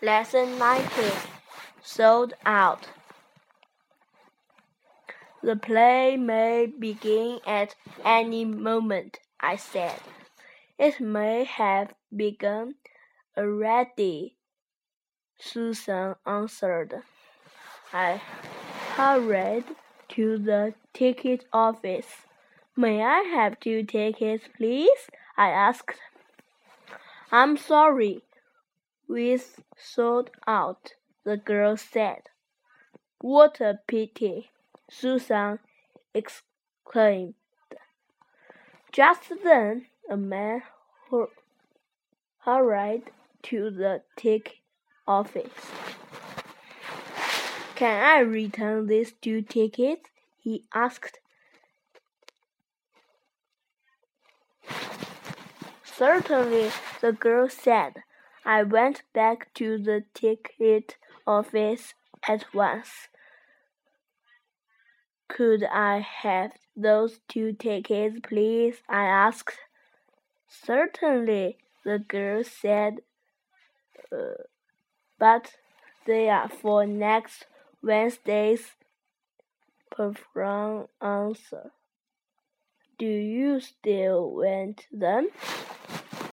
Lesson 19 Sold Out. The play may begin at any moment, I said. It may have begun already, Susan answered. I hurried to the ticket office. May I have two tickets, please? I asked. I'm sorry, we've sold out, the girl said. What a pity, Susan exclaimed. Just then, a man hurried to the ticket office. Can I return these two tickets? he asked. Certainly, the girl said. I went back to the ticket office at once. Could I have those two tickets, please? I asked. Certainly, the girl said. Uh, but they are for next Wednesday's performance. Do you still want them?